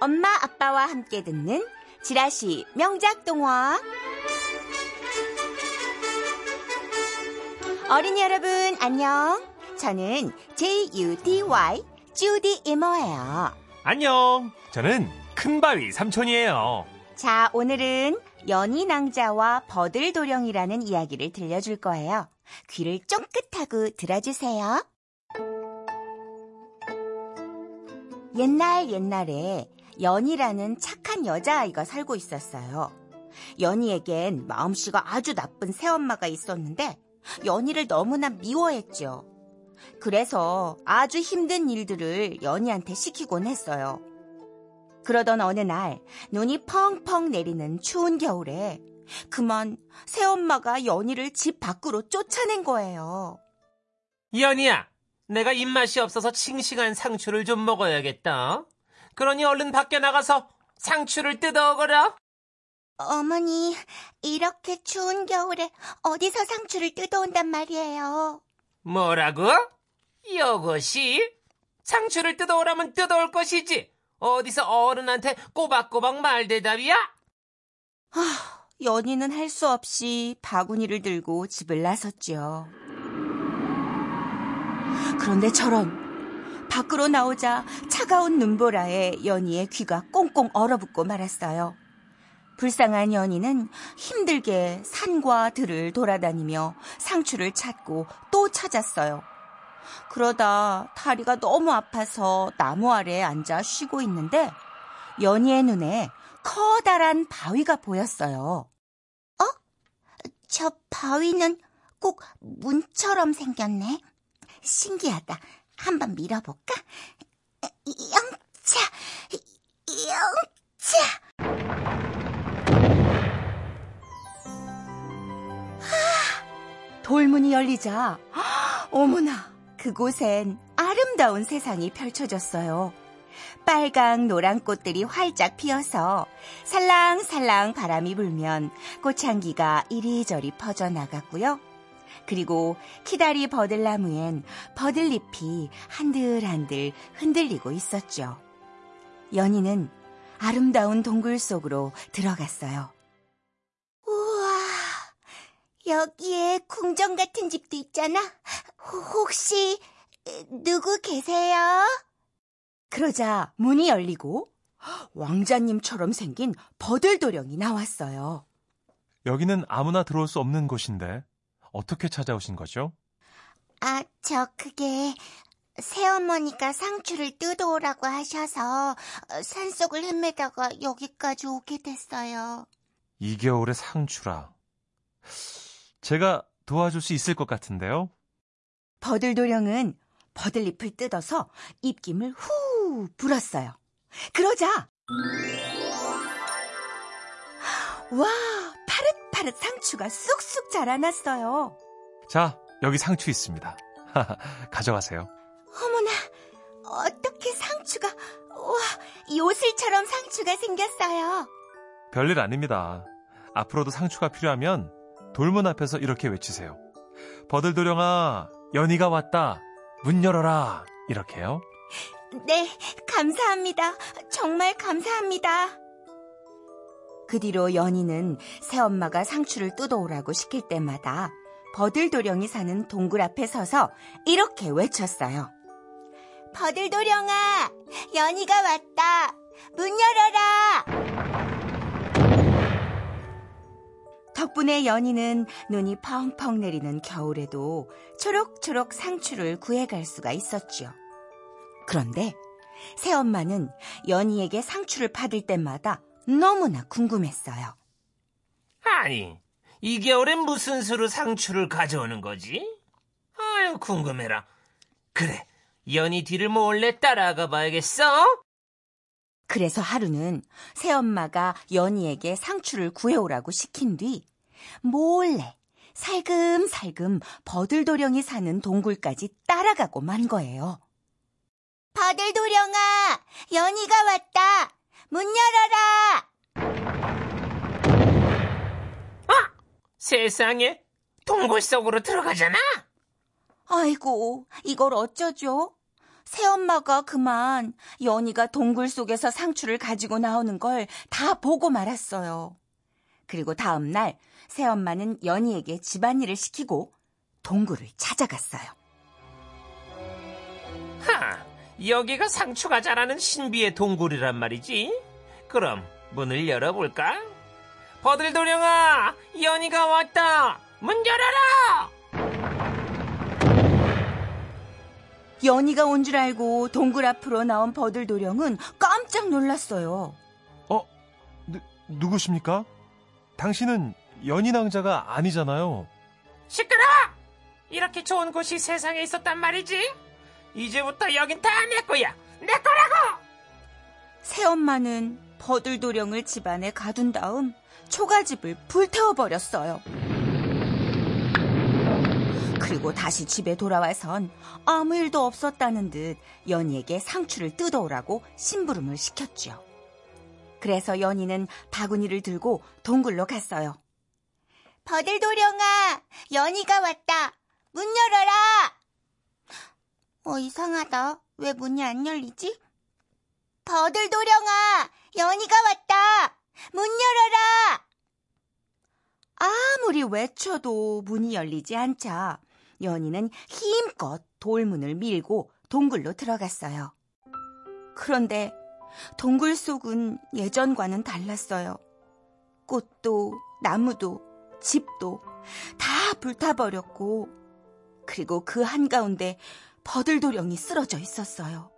엄마 아빠와 함께 듣는 지라시 명작 동화. 어린이 여러분 안녕. 저는 J-U-D-Y 주디 이모예요. 안녕. 저는 큰바위 삼촌이에요. 자 오늘은 연희 낭자와 버들도령이라는 이야기를 들려줄 거예요. 귀를 쫑긋하고 들어주세요. 옛날 옛날에 연희라는 착한 여자아이가 살고 있었어요. 연희에겐 마음씨가 아주 나쁜 새엄마가 있었는데 연희를 너무나 미워했죠. 그래서 아주 힘든 일들을 연희한테 시키곤 했어요. 그러던 어느 날 눈이 펑펑 내리는 추운 겨울에 그만 새엄마가 연희를 집 밖으로 쫓아낸 거예요. 연희야, 내가 입맛이 없어서 싱싱한 상추를 좀 먹어야겠다. 그러니 얼른 밖에 나가서 상추를 뜯어오거라. 어머니, 이렇게 추운 겨울에 어디서 상추를 뜯어온단 말이에요. 뭐라고? 이것이? 상추를 뜯어오라면 뜯어올 것이지. 어디서 어른한테 꼬박꼬박 말대답이야? 아, 연희는 할 수 없이 바구니를 들고 집을 나섰지요. 그런데 저런 밖으로 나오자 차가운 눈보라에 연희의 귀가 꽁꽁 얼어붙고 말았어요. 불쌍한 연희는 힘들게 산과 들을 돌아다니며 상추를 찾고 또 찾았어요. 그러다 다리가 너무 아파서 나무 아래에 앉아 쉬고 있는데 연희의 눈에 커다란 바위가 보였어요. 어? 저 바위는 꼭 문처럼 생겼네. 신기하다. 한번 밀어볼까? 영차, 영차. 돌문이 열리자, 어머나, 그곳엔 아름다운 세상이 펼쳐졌어요. 빨강 노란 꽃들이 활짝 피어서 살랑살랑 바람이 불면 꽃향기가 이리저리 퍼져나갔고요. 그리고 키다리 버들나무엔 버들잎이 한들한들 흔들리고 있었죠. 연희는 아름다운 동굴 속으로 들어갔어요. 우와, 여기에 궁전 같은 집도 있잖아. 혹시 누구 계세요? 그러자 문이 열리고 왕자님처럼 생긴 버들도령이 나왔어요. 여기는 아무나 들어올 수 없는 곳인데 어떻게 찾아오신 거죠? 아, 저 그게 새어머니가 상추를 뜯어오라고 하셔서 산속을 헤매다가 여기까지 오게 됐어요. 이 겨울에 상추라. 제가 도와줄 수 있을 것 같은데요? 버들도령은 버들잎을 뜯어서 입김을 후 불었어요. 그러자 와 파릇 파릇 상추가 쑥쑥 자라났어요. 자, 여기 상추 있습니다. 가져가세요. 어머나 어떻게 상추가 와 요술처럼 상추가 생겼어요. 별일 아닙니다. 앞으로도 상추가 필요하면 돌문 앞에서 이렇게 외치세요. 버들도령아, 연희가 왔다. 문 열어라. 이렇게요. 네, 감사합니다. 정말 감사합니다. 그 뒤로 연희는 새엄마가 상추를 뜯어오라고 시킬 때마다 버들도령이 사는 동굴 앞에 서서 이렇게 외쳤어요. 버들도령아, 연희가 왔다. 문 열어라. 덕분에 연희는 눈이 펑펑 내리는 겨울에도 초록초록 상추를 구해갈 수가 있었죠. 그런데 새엄마는 연희에게 상추를 받을 때마다 너무나 궁금했어요. 아니, 이 겨울엔 무슨 수로 상추를 가져오는 거지? 아유, 궁금해라. 그래, 연희 뒤를 몰래 따라가 봐야겠어? 그래서 하루는 새엄마가 연희에게 상추를 구해오라고 시킨 뒤 몰래 살금살금 버들도령이 사는 동굴까지 따라가고 만 거예요. 버들도령아, 연희가 왔다. 문 열어라. 세상에, 동굴 속으로 들어가잖아? 아이고, 이걸 어쩌죠? 새엄마가 그만 연희가 동굴 속에서 상추를 가지고 나오는 걸 다 보고 말았어요. 그리고 다음 날 새엄마는 연희에게 집안일을 시키고 동굴을 찾아갔어요. 하, 여기가 상추가 자라는 신비의 동굴이란 말이지. 그럼 문을 열어볼까? 버들도령아, 연희가 왔다. 문 열어라. 연희가 온 줄 알고 동굴 앞으로 나온 버들도령은 깜짝 놀랐어요. 어? 누, 누구십니까? 당신은 연인왕자가 아니잖아요. 시끄러! 이렇게 좋은 곳이 세상에 있었단 말이지. 이제부터 여긴 다 내 거야. 내 거라고. 새엄마는 버들도령을 집안에 가둔 다음 초가집을 불태워버렸어요. 그리고 다시 집에 돌아와선 아무 일도 없었다는 듯 연희에게 상추를 뜯어오라고 심부름을 시켰죠. 그래서 연희는 바구니를 들고 동굴로 갔어요. 버들도령아, 연희가 왔다. 문 열어라. 어, 이상하다. 왜 문이 안 열리지? 버들 도령아, 연희가 왔다. 문 열어라. 아무리 외쳐도 문이 열리지 않자 연희는 힘껏 돌문을 밀고 동굴로 들어갔어요. 그런데 동굴 속은 예전과는 달랐어요. 꽃도 나무도 집도 다 불타버렸고 그리고 그 한가운데 버들도령이 쓰러져 있었어요.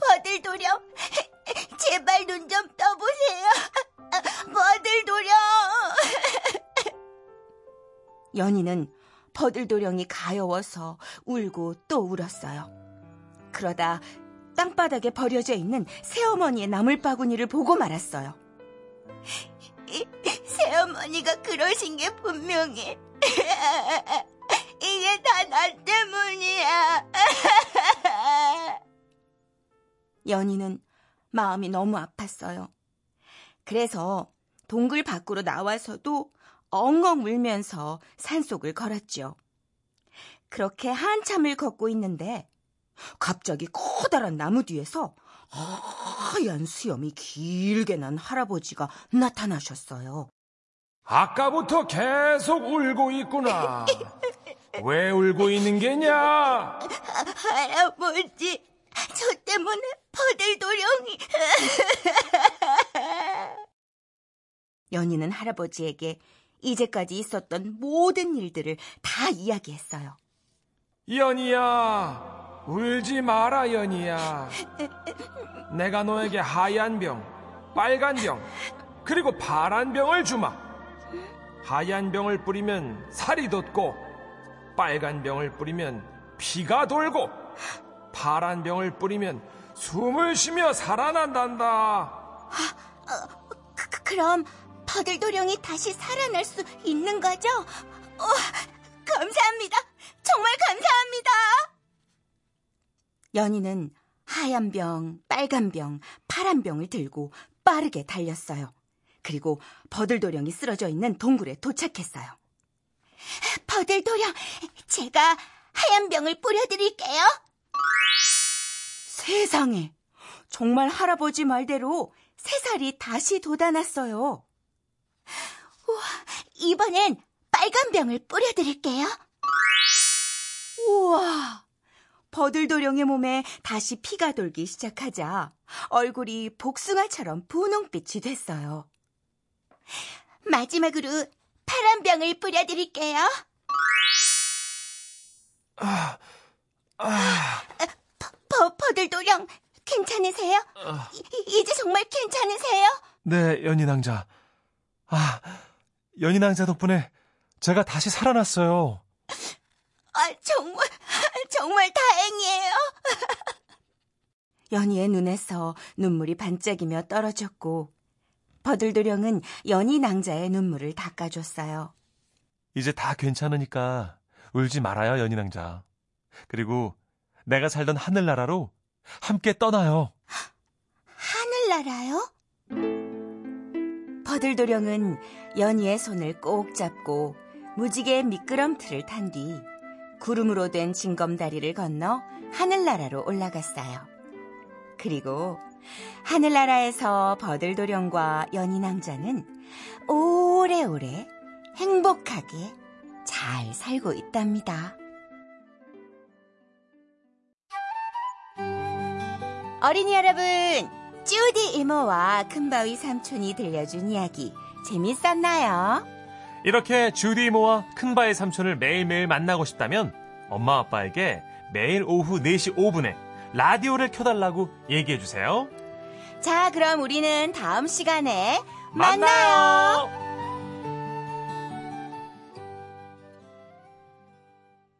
버들도령, 제발 눈 좀 떠보세요. 버들도령. 연희는 버들도령이 가여워서 울고 또 울었어요. 그러다 땅바닥에 버려져 있는 새어머니의 나물바구니를 보고 말았어요. 새어머니가 그러신 게 분명해. 이게 다 나 때문이야. 연희는 마음이 너무 아팠어요. 그래서 동굴 밖으로 나와서도 엉엉 울면서 산속을 걸었죠. 그렇게 한참을 걷고 있는데 갑자기 커다란 나무 뒤에서 하얀 수염이 길게 난 할아버지가 나타나셨어요. 아까부터 계속 울고 있구나. 왜 울고 있는 게냐? 할아버지, 저 때문에 버들도령이. 연희는 할아버지에게 이제까지 있었던 모든 일들을 다 이야기했어요. 연희야, 울지 마라, 연희야. 내가 너에게 하얀 병, 빨간 병, 그리고 파란 병을 주마. 하얀 병을 뿌리면 살이 돋고, 빨간 병을 뿌리면 피가 돌고, 파란 병을 뿌리면 숨을 쉬며 살아난단다. 그, 그, 그럼 버들도령이 다시 살아날 수 있는 거죠? 어, 감사합니다. 정말 감사합니다. 연희는 하얀 병, 빨간 병, 파란 병을 들고 빠르게 달렸어요. 그리고 버들도령이 쓰러져 있는 동굴에 도착했어요. 버들 도령, 제가 하얀 병을 뿌려드릴게요. 세상에, 정말 할아버지 말대로 새 살이 다시 돋아났어요. 우와, 이번엔 빨간 병을 뿌려드릴게요. 우와, 버들 도령의 몸에 다시 피가 돌기 시작하자 얼굴이 복숭아처럼 분홍빛이 됐어요. 마지막으로 파란 병을 뿌려드릴게요. 아, 아, 버, 버들도령, 괜찮으세요? 이, 이제 정말 괜찮으세요? 네, 연인왕자. 아, 연인왕자 덕분에 제가 다시 살아났어요. 아, 정말, 정말 다행이에요. 연희의 눈에서 눈물이 반짝이며 떨어졌고, 버들도령은 연희 낭자의 눈물을 닦아줬어요. 이제 다 괜찮으니까 울지 말아요, 연인왕자. 그리고 내가 살던 하늘나라로 함께 떠나요. 하늘나라요? 버들도령은 연희의 손을 꼭 잡고 무지개 미끄럼틀을 탄 뒤 구름으로 된 징검다리를 건너 하늘나라로 올라갔어요. 그리고 하늘나라에서 버들도령과 연인왕자는 오래오래 행복하게 잘 살고 있답니다. 어린이 여러분, 쭈디 이모와 큰바위 삼촌이 들려준 이야기 재밌었나요? 이렇게 주디 이모와 큰바의 삼촌을 매일매일 만나고 싶다면 엄마 아빠에게 매일 오후 4시 5분에 라디오를 켜달라고 얘기해 주세요. 자, 그럼 우리는 다음 시간에 만나요. 만나요.